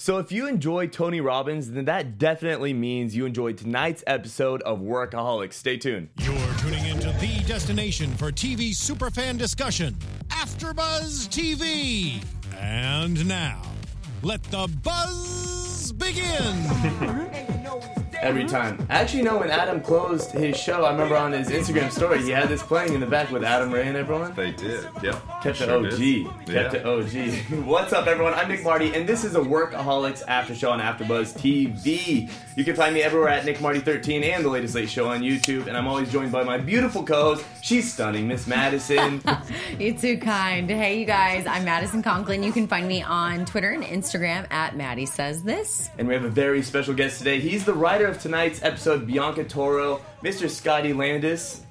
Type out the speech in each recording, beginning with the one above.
So if you enjoy Tony Robbins, then that definitely means you enjoyed tonight's episode of Workaholics. Stay tuned. You're tuning into the destination for TV superfan discussion, AfterBuzz TV. And now, let the buzz begin. Every time. Actually, no, when Adam closed his show, I remember on his Instagram story, he had this playing in the back with Adam Ray and everyone. They did. Yep. Kept Sure it OG. did. Kept Yeah. it OG. What's up, everyone? I'm Nick Marty, and this is a Workaholics After Show on AfterBuzz TV. You can find me everywhere at Nick Marty 13 and the latest late show on YouTube. And I'm always joined by my beautiful co-host. She's stunning, Miss Madison. You're too kind. Hey, you guys, I'm Madison Conklin. You can find me on Twitter and Instagram at Maddie Says This. and we have a very special guest today. He's the writer of tonight's episode, Bianca Toro, Mr. Scotty Landis.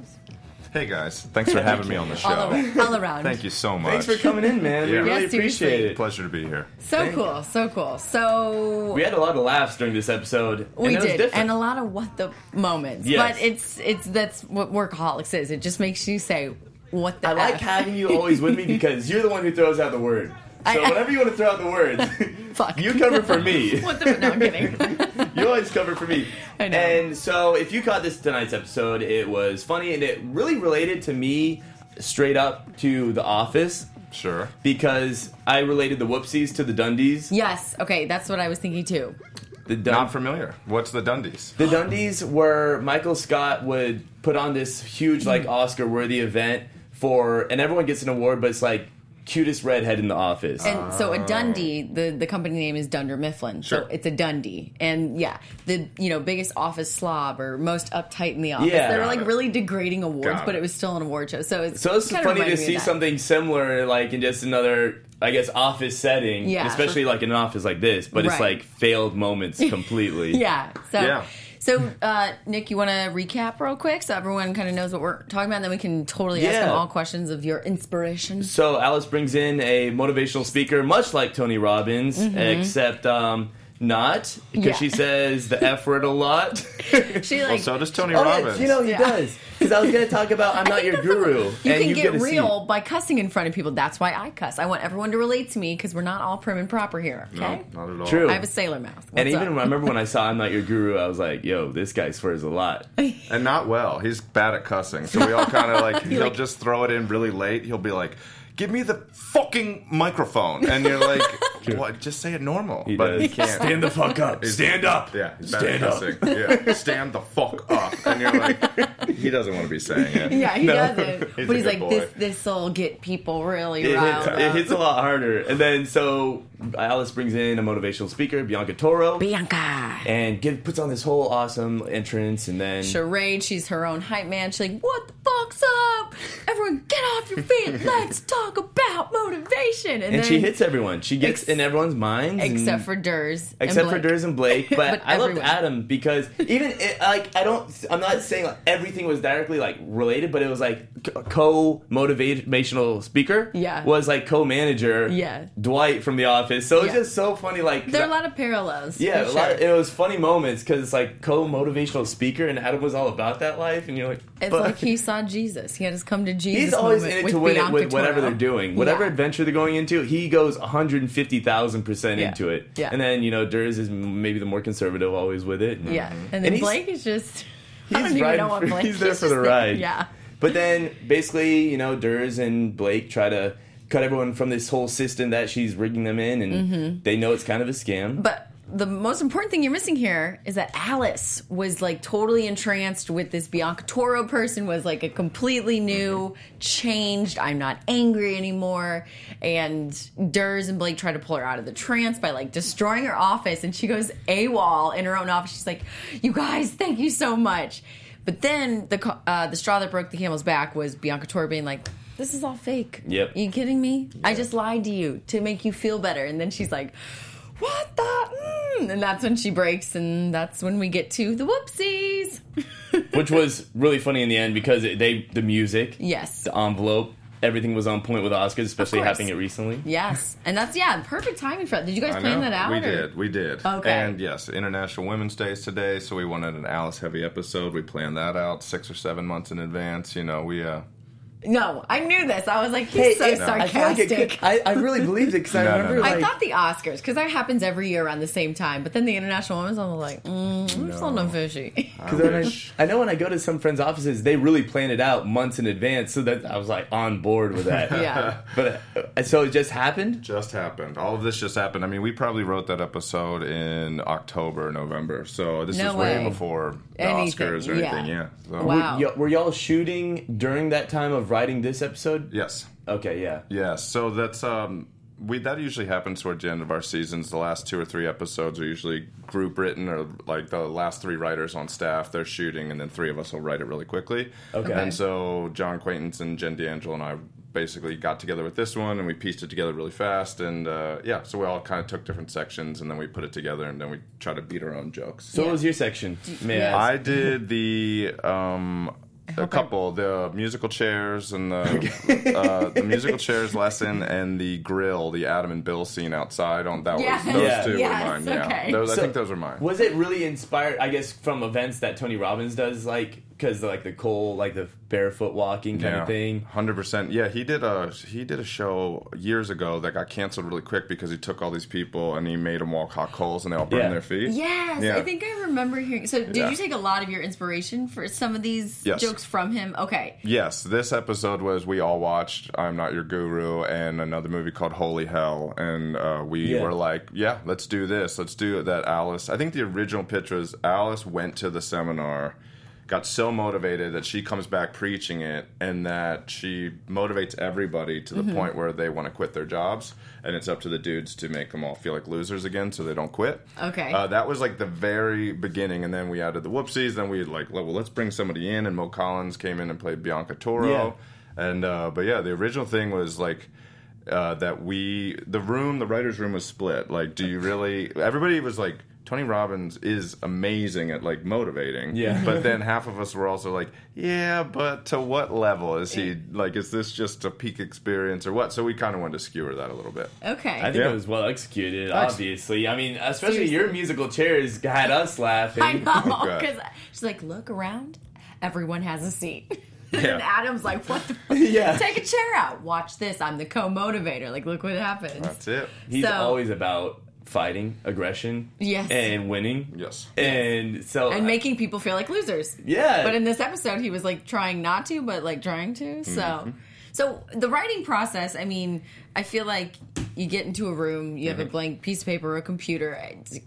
Hey guys, thanks for having me on the show. All, around, all around. Thank you so much. Thanks for coming in, man. We really Yeah, appreciate it. Pleasure to be here. So Thank cool, so cool. So We had a lot of laughs during this episode. and we it did, different. and a lot of what the moments. Yes. But it's it's that's what workaholics is. It just makes you say what the. I like having you always with me because you're the one who throws out the word. So I- whenever you want to throw out the words, Fuck. you cover for me. What the? No, I'm kidding. You always cover for me. I know. And so if you caught this tonight's episode, it was funny and it really related to me straight up to The Office Sure. because I related the whoopsies to the Dundies. yes. Okay, that's what I was thinking too. The Dun- Not familiar. What's the Dundies? The Dundies were Michael Scott would put on this huge like Mm. Oscar worthy event for and everyone gets an award, but it's like cutest redhead in the office. And so a Dundee, the, the company name is Dunder Mifflin. Sure. So it's a Dundee. And yeah, the you know, biggest office slob or most uptight in the office. Yeah. they were like it. really degrading awards, Got but it. it was still an award show. So it's so it's kinda funny to reminded me of see something similar like in just another I guess office setting. Yeah. Especially like in an office like this, but it's like failed moments completely. Yeah. So Yeah. So uh, Nick, you want to recap real quick so everyone kind of knows what we're talking about, and then we can totally ask them all questions of your inspiration. So Alice brings in a motivational speaker, much like Tony Robbins, except um, not because. Yeah. she says the F word a lot. She Well, like so does Tony Oh, yeah, Robbins. you know he Yeah. does. Because I was going to talk about I'm not your guru, you and can you get to real See. by cussing in front of people. That's why I cuss. I want everyone to relate to me because we're not all prim and proper here. Okay. No, not at all. True. I have a sailor mouth. What's And even up? I remember when I saw I'm not your guru, I was like, "Yo, this guy swears a lot." And not well. He's bad at cussing. So we all kind of like, he'll like- just throw it in really late. He'll be like, give me the fucking microphone. And you're like, what? Just say it normal. He but does. he can't. Stand the fuck up. Stand up. Yeah, he's bad Stand at up. cussing. Yeah, stand the fuck up. And you're like, he doesn't want to be saying it. Yeah, he No. doesn't. He's but a he's good like, boy. this this will get people really It riled hits, up. it hits a lot harder. And then so Alice brings in a motivational speaker, Bianca Toro, Bianca. and give, puts on this whole awesome entrance, and then Charade, she's her own hype man. She's like, what the fuck's up? Everyone get off your feet. Let's talk about motivation. and then, she hits everyone. She gets Ex- in everyone's minds, and- Except for Ders. and except for. Ders and Blake. But, But I loved. Adam because even it, like I don't. I'm not saying like everything was directly like related, but it was like co motivational speaker. Yeah. was like co manager. Yeah. Dwight from The Office. So it's Yeah. just so funny. Like, There are a lot of parallels. Yeah, for a lot sure. of, it was funny moments because it's like co motivational speaker, and Adam was all about that life, and you're like, It's but- like he saw Jesus. He had us come to Jesus. He's always in it with to win it with whatever Toro. they're doing, whatever Yeah. adventure they're going into. He goes 150,000 percent Yeah. into it, Yeah. and then you know Ders is maybe the more conservative, always with it. Yeah, and And then he's- Blake is just. I don't even know what for- Blake. he's there for the ride. Yeah. But then basically, you know, Ders and Blake try to cut everyone from this whole system that she's rigging them in, and they know it's kind of a scam. Mm-hmm. But the most important thing you're missing here is that Alice was like totally entranced with this Bianca Toro person, was like a completely new, changed, I'm not angry anymore. And Ders and Blake try to pull her out of the trance by like destroying her office. And she goes AWOL in her own office. She's like, You guys, thank you so much. But then the uh, the straw that broke the camel's back was Bianca Toro being like, "This is all fake. Yep. you kidding me? I just lied to you to make you feel better." And then she's like, "What the?" Mm. And that's when she breaks, and that's when we get to the whoopsies. which was really funny in the end because it, they the music, yes, the envelope, everything was on point with Oscars, especially course. happening it recently. yes, and that's yeah, perfect timing for that. Did you guys I plan know. that out? We or- did. We did. Okay. And yes, International Women's Day is today, so we wanted an Alice heavy episode. We planned that out six or seven months in advance. You know, we uh, No, I knew this. I was like, he's so I like sarcastic. could- I, I really believed it because I No, no, remember no. like I thought the Oscars because that happens every year around the same time. But then the International Women's, I'm like, mm, I'm still no fishy. Because then I, I know when I go to some friends' offices, they really plan it out months in advance, so that I was like on board with that. Yeah. But uh, so it just happened. Just happened. All of this just happened. I mean, we probably wrote that episode in October, November. So this No is way way. before the Anything, Oscars or yeah. anything. Yeah. So, Wow. Y- were y'all shooting during that time of writing this episode? Yes. Okay, yeah. Yeah. So that's um we that usually happens towards the end of our seasons. The last two or three episodes are usually group written, or like the last three writers on staff. They're shooting, and then three of us will write it really quickly. Okay. And so John Quaintance and Jen D'Angelo and I basically got together with this one, and we pieced it together really fast. And uh, yeah, so we all kind of took different sections, and then we put it together, and then we try to beat our own jokes. So what was your section? May I Yeah. I did the um a hope I- couple, the musical chairs and the uh, the musical chairs lesson and the grill, the Adam and Bill scene outside. On that Yes. was those Yeah. two Yes, were mine. Yeah, okay. those, I think those were mine. Was it really inspired? I guess from events that Tony Robbins does, like because like the coal, like the barefoot walking kind of thing. Hundred percent. Yeah, he did a he did a show years ago that got canceled really quick because he took all these people and he made them walk hot coals and they all burned Yeah. their feet. Yes, Yeah. I think I remember hearing. So, did Yeah. you take a lot of your inspiration for some of these Yes. jokes from him? Okay. Yes, this episode was we all watched I'm Not Your Guru and another movie called Holy Hell, and uh, we Yeah. were like, yeah, let's do this. Let's do that. Alice. I think the original pitch was Alice went to the seminar, got so motivated that she comes back preaching it, and that she motivates everybody to the Mm-hmm. point where they want to quit their jobs, and it's up to the dudes to make them all feel like losers again, so they don't quit. Okay. Uh, that was like the very beginning, and then we added the whoopsies. Then we like, well, let's bring somebody in, and Mo Collins came in and played Bianca Toro. And uh, but yeah, the original thing was like uh, that we the room, the writers' room was split. Like, do you really? Everybody was like. Tony Robbins is amazing at like motivating, Yeah. But then half of us were also like, yeah, but to what level is he? Like, is this just a peak experience or what? So we kind of wanted to skewer that a little bit. Okay. I think Yeah. it was well executed, Thanks. obviously. I mean, especially Seriously. your musical chairs had us laughing. I know oh, Okay. because she's like, look around. Everyone has a seat. Yeah. and Adam's like, what the? Fuck? Yeah. Take a chair out. Watch this. I'm the co-motivator. Like, look what happens. That's it. He's So- always about fighting, aggression, Yes. and winning. Yes. And so and making people feel like losers. Yeah. But in this episode, he was like trying not to, but like trying to. So, Mm-hmm. so the writing process. I mean, I feel like you get into a room, you Mm-hmm. have a blank piece of paper or a computer.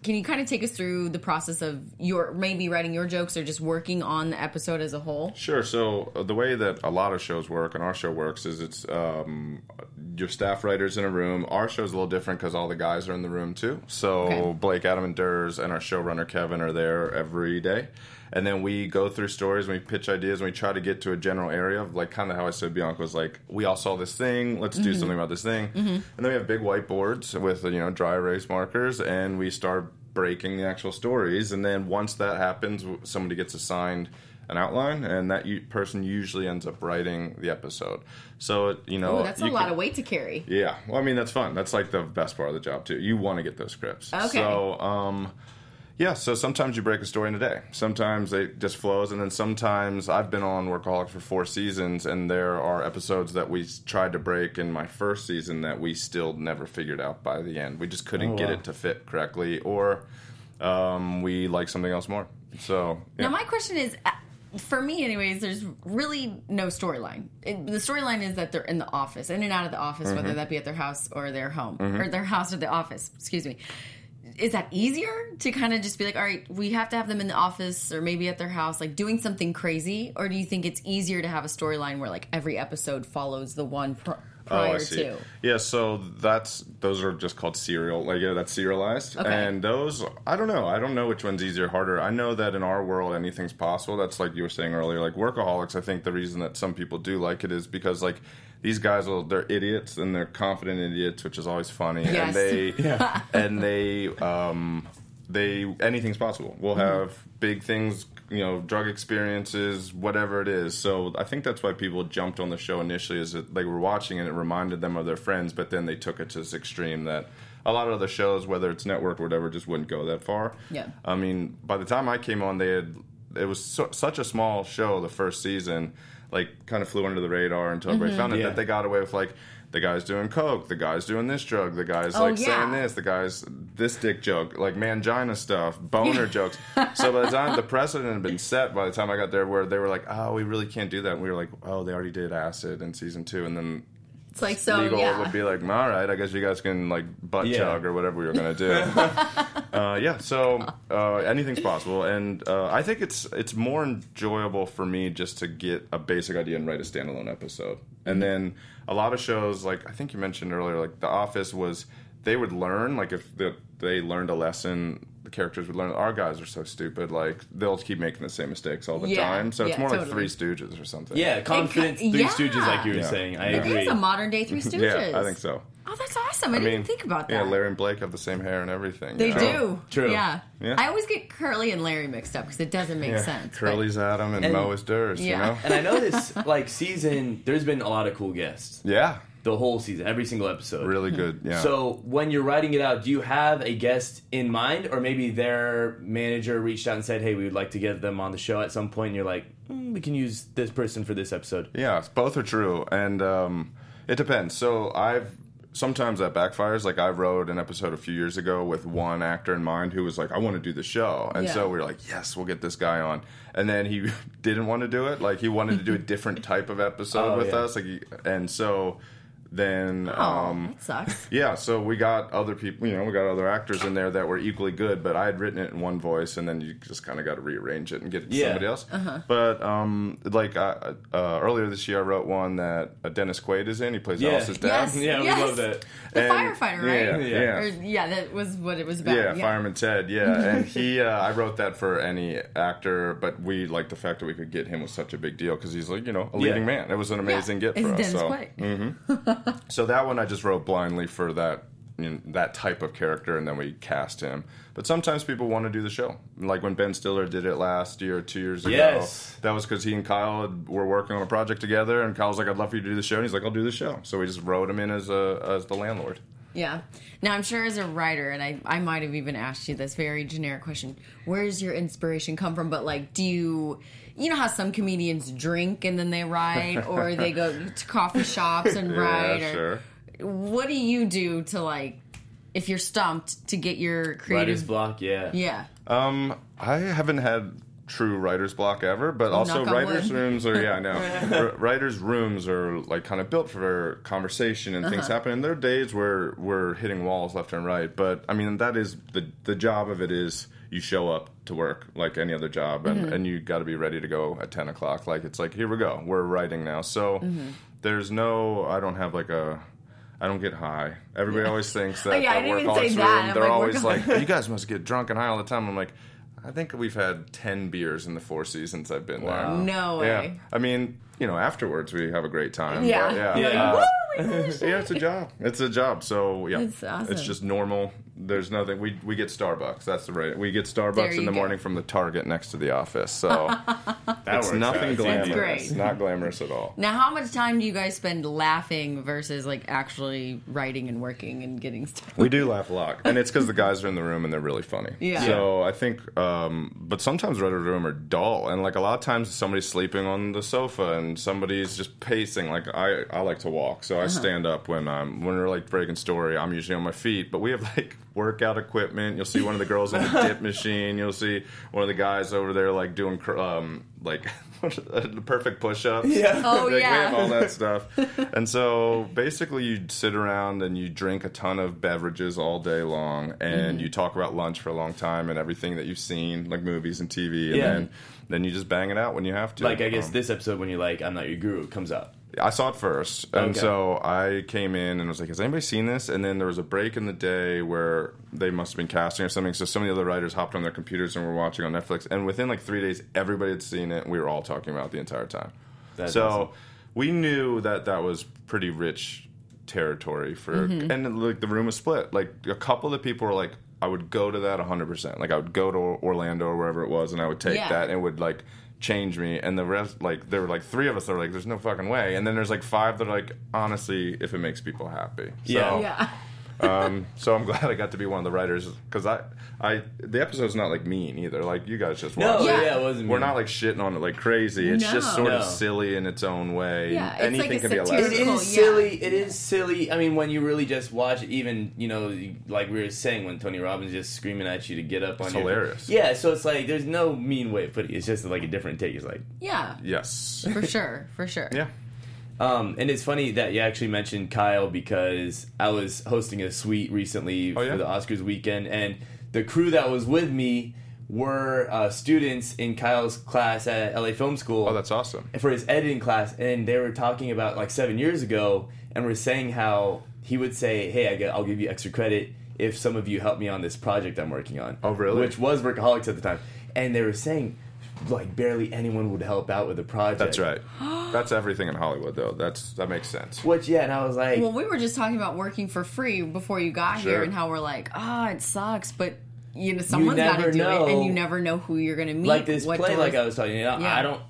Can you kind of take us through the process of your maybe writing your jokes or just working on the episode as a whole? Sure. So uh, the way that a lot of shows work and our show works is it's um, your staff writers in a room. Our show's a little different because all the guys are in the room too. So Okay. Blake, Adam, and Ders and our showrunner Kevin are there every day. And then we go through stories and we pitch ideas and we try to get to a general area of like kind of how I said Bianca was like, we all saw this thing, let's do something about this thing. And then we have big whiteboards with you know dry erase markers and we start breaking the actual stories. And then once that happens, somebody gets assigned an outline, and that u- person usually ends up writing the episode. So it- you know, Oh, that's a lot can- of weight to carry. Yeah, well, I mean that's fun. That's like the best part of the job too. You want to get those scripts. Okay. So, um, yeah. So sometimes you break a story in a day. Sometimes it just flows, and then sometimes I've been on Workaholics for four seasons, and there are episodes that we tried to break in my first season that we still never figured out by the end. We just couldn't Oh, get it to fit correctly, or um, we like something else more. So yeah. Now, my question is. uh, For me, anyways, there's really no storyline. The storyline is that they're in the office, in and out of the office, Mm-hmm. whether that be at their house or their home, or their house or the office. Excuse me. Is that easier to kind of just be like, all right, we have to have them in the office or maybe at their house, like doing something crazy? Or do you think it's easier to have a storyline where like every episode follows the one pr- prior Oh, I see. to? Yeah, so that's those are just called serial, like yeah, that's serialized. Okay. And those, I don't know. I don't know which one's easier, harder. I know that in our world, anything's possible. That's like you were saying earlier, like workaholics. I think the reason that some people do like it is because like these guys will they're idiots and they're confident idiots, which is always funny. Yes. And they yeah. and they um they anything's possible. We'll have big things, you know, drug experiences, whatever it is. So I think that's why people jumped on the show initially, is that they were watching and it reminded them of their friends, but then they took it to this extreme that a lot of other shows, whether it's network or whatever, just wouldn't go that far. Yeah. I mean, by the time I came on, they had it was so, such a small show the first season. like kind of flew under the radar until everybody mm-hmm. found it. Yeah. That they got away with like the guy's doing coke, the guy's doing this drug, the guy's Oh, like yeah. saying this, the guy's this dick joke, like mangina stuff, boner jokes. So by the time the precedent had been set, by the time I got there, where they were like, "Oh, we really can't do that," and we were like, "Oh, they already did acid in season two, and then It's like so. legal yeah. would be like, all right, I guess you guys can like butt Yeah. chug or whatever we were gonna do. uh, yeah, so uh, anything's possible, and uh, I think it's it's more enjoyable for me just to get a basic idea and write a standalone episode, and then a lot of shows like I think you mentioned earlier, like The Office was they would learn like if the, they learned a lesson. The characters would learn. Our guys are so stupid; like they'll keep making the same mistakes all the Yeah, time. So it's yeah, more like totally. Three Stooges or something. Yeah, confidence, It ca- Three yeah. Stooges, like you were Yeah. saying. I Yeah. agree. It is a modern day Three Stooges. yeah, I think so. Oh, that's awesome. I, I didn't mean, think about that. Yeah, Larry and Blake have the same hair and everything. They you know? do. True. Yeah. Yeah. I always get Curly and Larry mixed up because it doesn't make Yeah. sense. but- Curly's Adam and, And- Mo is Ders, Yeah. you know? and I know this like season. There's been a lot of cool guests. Yeah. The whole season, every single episode. Really good. Yeah. So when you're writing it out, do you have a guest in mind, or maybe their manager reached out and said, "Hey, we would like to get them on the show at some point"? And you're like, mm, "We can use this person for this episode." yeah, both are true. And um, it depends. So I've. Sometimes that backfires. Like I wrote an episode a few years ago with one actor in mind who was like, "I want to do the show," and Yeah. so we were like, "Yes, we'll get this guy on." And then he didn't want to do it. Like he wanted to do a different type of episode Oh, with yeah. us. Like, he, and so then Oh, um, that sucks. Yeah, so we got other people, you know, we got other actors in there that were equally good, but I had written it in one voice, and then you just kind of got to rearrange it and get it to Yeah. somebody else. Uh-huh. But um, like uh, uh, earlier this year, I wrote one that uh, Dennis Quaid is in. He plays Yeah. Alice's dad. Yes. Yeah, we yes. love that. The And- firefighter, right? Yeah, yeah. Or, yeah, that was what it was about. Yeah, Fireman Ted. Yeah, and he, uh, I wrote that for any actor, but we liked the fact that we could get him was such a big deal because he's like, you know, a leading Yeah. man. It was an amazing Yeah, get for it's us. Dennis so. Quaid. So that one I just wrote blindly for that you know, that type of character, and then we cast him. But sometimes people want to do the show, like when Ben Stiller did it last year or two years ago. Yes. that was because he and Kyle had, were working on a project together, and Kyle's like, "I'd love for you to do the show," and he's like, "I'll do the show." So we just wrote him in as a as the landlord. Yeah. Now I'm sure as a writer, and I, I might have even asked you this very generic question: Where does your inspiration come from? But like, do you, you know how some comedians drink and then they write, or they go to coffee shops and write, yeah, or sure. what do you do to like, if you're stumped to get your creative Writer's creative? block, yeah. Yeah. Um, I haven't had true writer's block ever, but also knock on writers' wood. rooms are yeah, I know. R- writers' rooms are like kind of built for conversation and Uh-huh. things happen. And there are days where we're hitting walls left and right, but I mean that is the the job of it is you show up to work like any other job, and Mm-hmm. and you got to be ready to go at ten o'clock. Like it's like here we go, we're writing now. So Mm-hmm. there's no, I don't have like a. I don't get high. Everybody always thinks that Oh, yeah, I didn't even say that. room. They're like, always like, you guys must get drunk and high all the time. I'm like, I think we've had 10 beers in the four seasons I've been Wow. there. No way. Yeah. I mean, you know, afterwards we have a great time. Yeah. but yeah. Yeah. Uh, Woo, we did this yeah, it's a job. It's a job. So yeah, That's awesome. it's just normal. There's nothing. We we get Starbucks. That's the right. We get Starbucks in the go. morning from the Target next to the office. So That it's nothing out. glamorous. great. Not glamorous at all. Now, how much time do you guys spend laughing versus like actually writing and working and getting stuff? We do laugh a lot, and it's because the guys are in the room and they're really funny. Yeah. So I think, um, but sometimes writers' room are dull, and like a lot of times somebody's sleeping on the sofa and somebody's just pacing. Like I, I like to walk, so I stand up when I'm when we're like breaking story. I'm usually on my feet, but we have like workout equipment. You'll see one of the girls on the dip machine. You'll see one of the guys over there like doing um, like the perfect push-ups. Yeah. Oh, Like, we yeah. have all that stuff. and so basically, you sit around and you drink a ton of beverages all day long, and Mm-hmm. you talk about lunch for a long time and everything that you've seen, like movies and TV, and Yeah. then then you just bang it out when you have to. Like I guess Um, this episode when you're like, I'm not your guru, comes out. I saw it first, and Okay. so I came in and was like, "Has anybody seen this?" And then there was a break in the day where they must have been casting or something. So some of the other writers hopped on their computers and were watching on Netflix. And within like three days, everybody had seen it. and We were all talking about it the entire time. That's so awesome. we knew that that was pretty rich territory for, mm-hmm. and like the room was split. Like a couple of people were like, "I would go to that 100." percent Like I would go to Orlando or wherever it was, and I would take Yeah. that and would like change me. And the rest, like there were like three of us that were like, "There's no fucking way." And then there's like five that are like, honestly, if it makes people happy. So, Yeah. Yeah. Um, so I'm glad I got to be one of the writers because I, I, the episode's not like mean either. Like you guys just No, watched yeah, it. Yeah. it wasn't. We're me. not like shitting on it like crazy. It's just No. sort of No. silly in its own way. Yeah, it's Anything like a can be a satirical- It lesson. is yeah. silly. It is silly. I mean, when you really just watch it, even you know, like we were saying, when Tony Robbins just screaming at you to get up on It's your hilarious. Yeah, so it's like there's no mean way of putting it. It's just like a different take. It's like, Yeah, Yes. for sure, for sure. Yeah. Um, and it's funny that you actually mentioned Kyle because I was hosting a suite recently Oh, yeah? for the Oscars weekend, and the crew that was with me were uh, students in Kyle's class at LA Film School. Oh, that's awesome. for his editing class, and they were talking about like seven years ago, and were saying how he would say, "Hey, I'll give you extra credit if some of you help me on this project I'm working on." Oh, really? Which was Workaholics at the time, and they were saying like barely anyone would help out with the project. That's right. That's everything in Hollywood, though. That's that makes sense. Which yeah, and I was like, Well, we were just talking about working for free before you got Sure. here, and how we're like, ah, it sucks, but you know, someone's got to do know. it, and you never know who you're going to meet. like this what play, doors- like I was talking. You know, Yeah. I don't.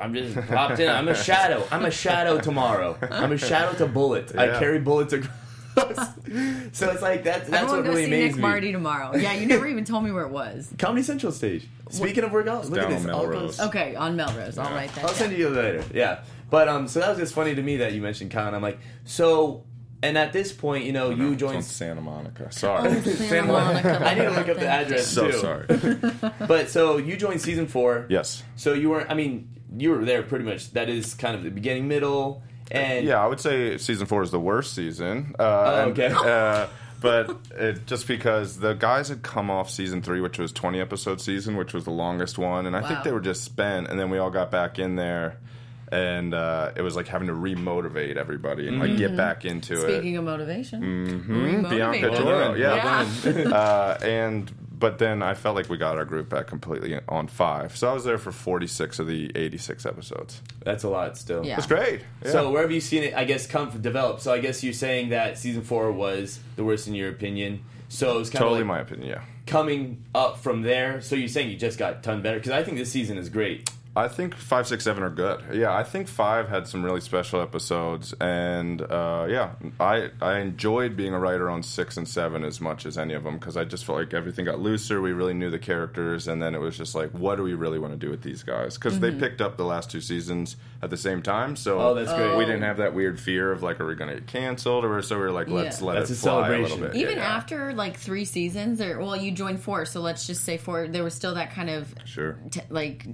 I'm just popped in. I'm a shadow. I'm a shadow tomorrow. I'm a shadow to bullets. I carry bullets across. so it's like that's that's Everyone what go really see amazed Nick me. Marty tomorrow. Yeah, you never even told me where it was. Comedy Central stage. Speaking of workouts, look down at this. on all Melrose. goes- Okay, on Melrose. I'll write that. I'll down. send you later. Yeah, but um, so that was just funny to me that you mentioned Kyle. And I'm like, so, and at this point, you know, you It's on joined. Santa Monica. Sorry. Oh, Santa Monica. I need to look up the address so too. sorry. But so you joined season four. yes. So you weren't. I mean, you were there pretty much. That is kind of the beginning, middle, and Yeah, I would say season four is the worst season. Uh, Oh, and, okay. uh, but it, just because the guys had come off season three, which was 20 episode season, which was the longest one, and I think they were just spent, and then we all got back in there. And uh, it was like having to remotivate everybody and like get back into it. Speaking of motivation, Mhm, Bianca remotivate. Toro, Well yeah. uh, and but then I felt like we got our group back completely on five. So I was there for 46 of the 86 episodes. that's a lot still. Yeah. It's great. Yeah. So where have you seen it? I guess come develop. So I guess you're saying that season four was the worst in your opinion. So it was kind totally of like my opinion. Yeah. coming up from there. So you're saying you just got a ton better because I think this season is great. I think five, six, seven are good. Yeah, I think five had some really special episodes, and uh, yeah, I I enjoyed being a writer on six and seven as much as any of them because I just felt like everything got looser. We really knew the characters, and then it was just like, what do we really want to do with these guys? Because they picked up the last two seasons at the same time, so Oh, that's great. we didn't have that weird fear of like, are we going to get canceled, or so we were like, let's Yeah. let That's it a fly a little bit. even Yeah. after like three seasons, or well, you joined four, so let's just say four. There was still that kind of Sure. t- like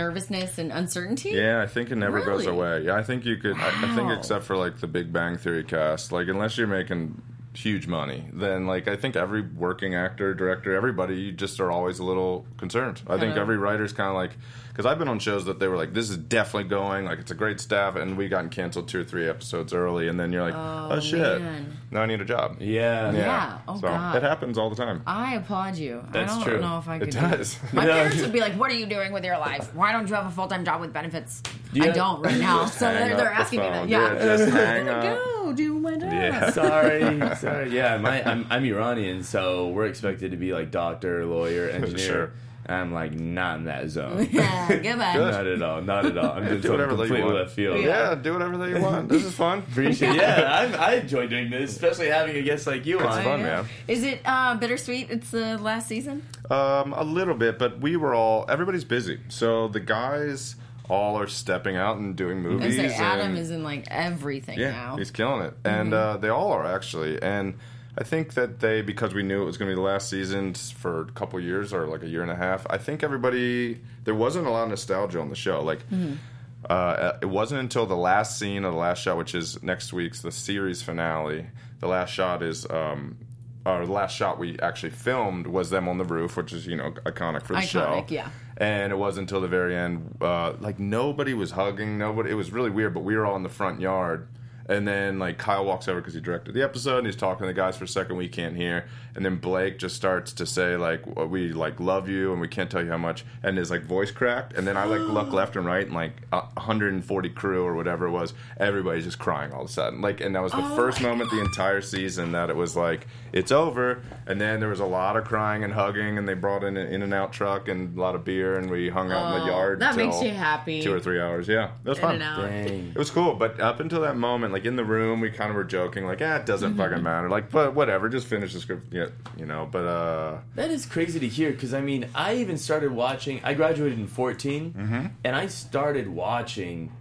nervousness and uncertainty. Yeah, I think it never goes away. Yeah, I think you could. I, I think except for like the Big Bang Theory cast, like unless you're making huge money, then like I think every working actor, director, everybody, you just are always a little concerned. I think Kinda. every writer's kind of like because I've been on shows that they were like, this is definitely going, like it's a great staff, and we gotten canceled two or three episodes early, and then you're like, oh, Oh, shit, man. now I need a job. Yeah. Yeah. Oh, so God. it happens all the time. I applaud you. That's I don't true. know if I could. It do does. My Yeah. parents would be like, "What are you doing with your life? Why don't you have a full time job with benefits?" You I have- don't right now, so they're, they're the asking me that. Yeah, Yeah, just hang up. Go do my job. Yeah. sorry, sorry. Yeah, my I'm, I'm Iranian, so we're expected to be like doctor, lawyer, engineer. Sure. I'm like not in that zone. Yeah, goodbye. Good. not at all. Not at all. I'm just Do whatever they completely want. left field. Yeah, do whatever that you want. This is fun. Appreciate. It. Yeah, I, I enjoy doing this, especially having a guest like you It's on. fun, Yeah. man. Is it uh, bittersweet? It's the last season. Um, a little bit, but we were all everybody's busy. So the guys all are stepping out and doing movies. say Adam and- is in like everything yeah, now. he's killing it, and uh, they all are actually. And I think that they because we knew it was going to be the last season for a couple years or like a year and a half. I think everybody there wasn't a lot of nostalgia on the show. Like. Uh, it wasn't until the last scene of the last shot, which is next week's the series finale. The last shot is, um, or the last shot we actually filmed was them on the roof, which is you know iconic for the show. Iconic, yeah. And it wasn't until the very end, uh, like nobody was hugging, nobody. It was really weird, but we were all in the front yard. And then like Kyle walks over because he directed the episode, and he's talking to the guys for a second. We can't hear, and then Blake just starts to say like, "We like love you, and we can't tell you how much." And his like voice cracked, and then I like look left and right, and like 140 crew or whatever it was, everybody's just crying all of a sudden. Like, and that was the Oh first my moment the entire season that it was like it's over. And then there was a lot of crying and hugging, and they brought in an In-N-Out truck and a lot of beer, and we hung out in Oh, the yard. that makes you happy. Two or three hours, yeah, it was fun. In and. Dang. It was cool, but up until that moment, like like in the room, we kind of were joking, like, "Yeah, it doesn't Mm-hmm. fucking matter." Like, but whatever, just finish the script. Yeah, you know. But uh, That is crazy to hear because I mean, I even started watching. I graduated in 14, Mm-hmm. and I started watching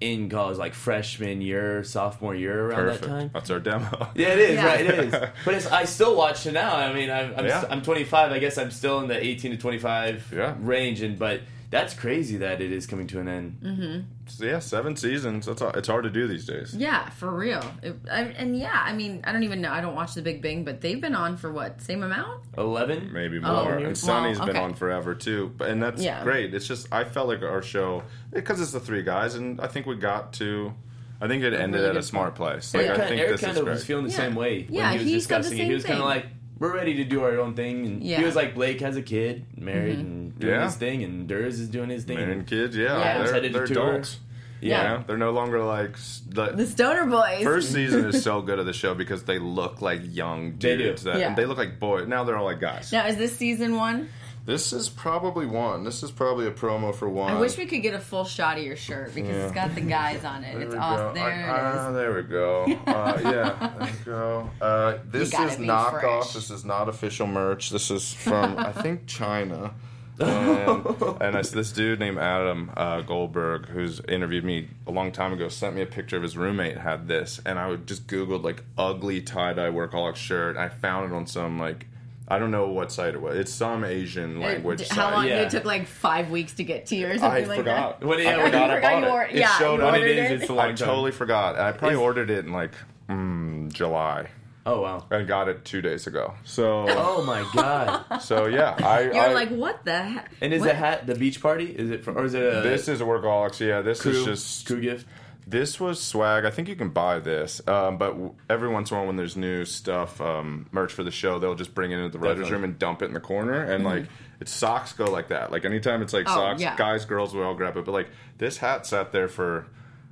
in college, like freshman year, sophomore year, around perfect. that time. That's our demo. Yeah, it is Yeah. right. It is, but it's, I still watch it now. I mean, I'm I'm, Yeah. st- I'm 25. I guess I'm still in the 18 to 25 Yeah. range, and but that's crazy that it is coming to an end. Mm-hmm. Yeah, seven seasons. That's all, it's hard to do these days. Yeah, for real. It, I, and yeah, I mean, I don't even know. I don't watch The Big Bang, but they've been on for what same amount? 11, maybe Oh, more. well, and Sunny's been on forever too, but and that's Yeah. great. It's just I felt like our show because it's the three guys, and I think we got to. I think it ended really at a smart place. Eric, Like, I think Eric this kind is of great. was feeling the Yeah. same way Yeah, when he was he said the discussing it. same He was kind of thing. like, "We're ready to do our own thing," and Yeah. he was like, "Blake has a kid, married, mm-hmm. and doing Yeah. his thing, and Ders is doing his thing." and kids, yeah, Yeah. they're, Headed they're tour. adults. yeah. You know? they're no longer like the, The Stoner Boys. First season is so good of the show because they look like young They do. dudes. That, Yeah. and they look like boys. Now they're all like guys. now, is this season one? This is probably one. This is probably a promo for one. I wish we could get a full shot of your shirt because it's got the guys on it. It's we awesome. There I- it is. there we go. Uh, yeah, there we go. Uh, this is knockoff. fresh. This is not official merch. This is from I think China. And, and it's this dude named Adam uh, Goldberg, who's interviewed me a long time ago, sent me a picture of his roommate had this, and I would just googled like ugly tie dye workaholic shirt. I found it on some like I don't know what site it was. It's some Asian language It- site. How long? Yeah. It took like five weeks to get to you or something I like forgot. that. When it- I yeah, forgot I forgot bought you or- it. yeah, it showed you up. When it ordered is, it? it's a I long time. totally forgot. I probably Is- ordered it in like mm, July. Oh wow. I got it two days ago. So, Oh my god. so yeah, I. You're I like, what the heck? And is What? the hat the beach party? Is it from, or is it a this is a workaholics. Yeah, this crew, is just crew gift? This was swag. I think you can buy this, um, but w- every once in a while when there's new stuff, um, merch for the show, they'll just bring it into the writers' Definitely. room and dump it in the corner. And like, it's socks go like that. Like anytime it's like Oh, socks, yeah. guys, girls will all grab it. But like this hat sat there for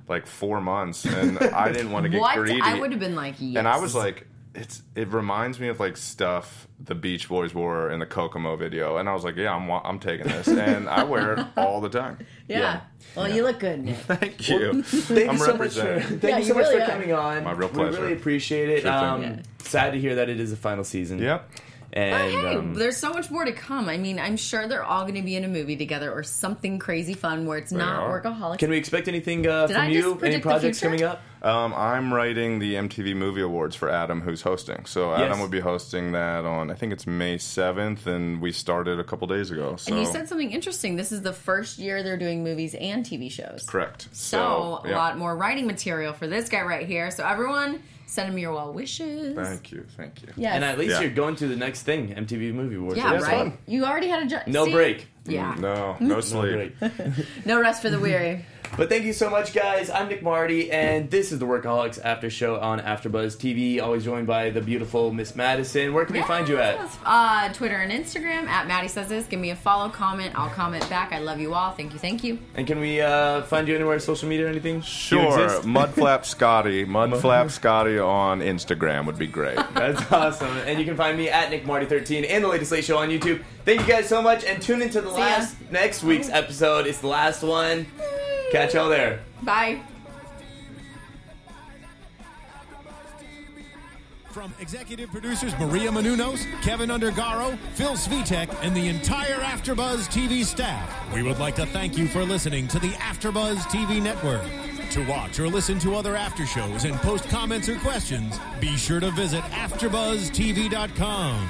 like four months, and I didn't want to get What? greedy. I would have been like, yes. And I was like, it's it reminds me of like stuff the Beach Boys wore in the Kokomo video, and I was like, yeah, I'm I'm taking this, and I wear it all the time. yeah. yeah. Well, you look good. Nick. Thank you. Thank I'm you so much for thank Yeah, you so you much for are. coming on. My real We pleasure. really appreciate it. Sure thing. um, Yeah. Sad to hear that it is the final season. Yep. And But hey, um, there's so much more to come. I mean, I'm sure they're all going to be in a movie together or something crazy fun where it's not are. workaholics. can we expect anything uh, from you? Any projects coming up? Um, I'm writing the MTV Movie Awards for Adam, who's hosting. So Adam Yes. will be hosting that on I think it's May 7th, and we started a couple days ago. So and you said something interesting. This is the first year they're doing movies and TV shows. correct. So, yeah. a lot more writing material for this guy right here. So everyone, send him your well wishes. Thank you, thank you. Yes. And at least Yeah. you're going to the next thing, MTV Movie Awards. yeah, right. fun. You already had a job. No break. Yeah. No, no No sleep. No rest for the weary. But thank you so much, guys. I'm Nick Marty, and this is the Workaholics After Show on AfterBuzz TV. Always joined by the beautiful Miss Madison. Where can we find you at? Uh, Twitter and Instagram at Maddie says this. Give me a follow, comment. I'll comment back. I love you all. Thank you. Thank you. And can we uh, find you anywhere, social media or anything? Sure, exist? Mudflap Scotty, Mudflap Scotty on Instagram would be great. That's awesome. And you can find me at Nick Marty 13 and the latest late show on YouTube. Thank you guys so much, and tune into the See ya. last next week's episode. It's the last one. Catch y'all there. Bye. From executive producers Maria Menounos, Kevin Undergaro, Phil Svitek, and the entire AfterBuzz TV staff, we would like to thank you for listening to the AfterBuzz TV network. To watch or listen to other after shows and post comments or questions, be sure to visit AfterBuzzTV.com.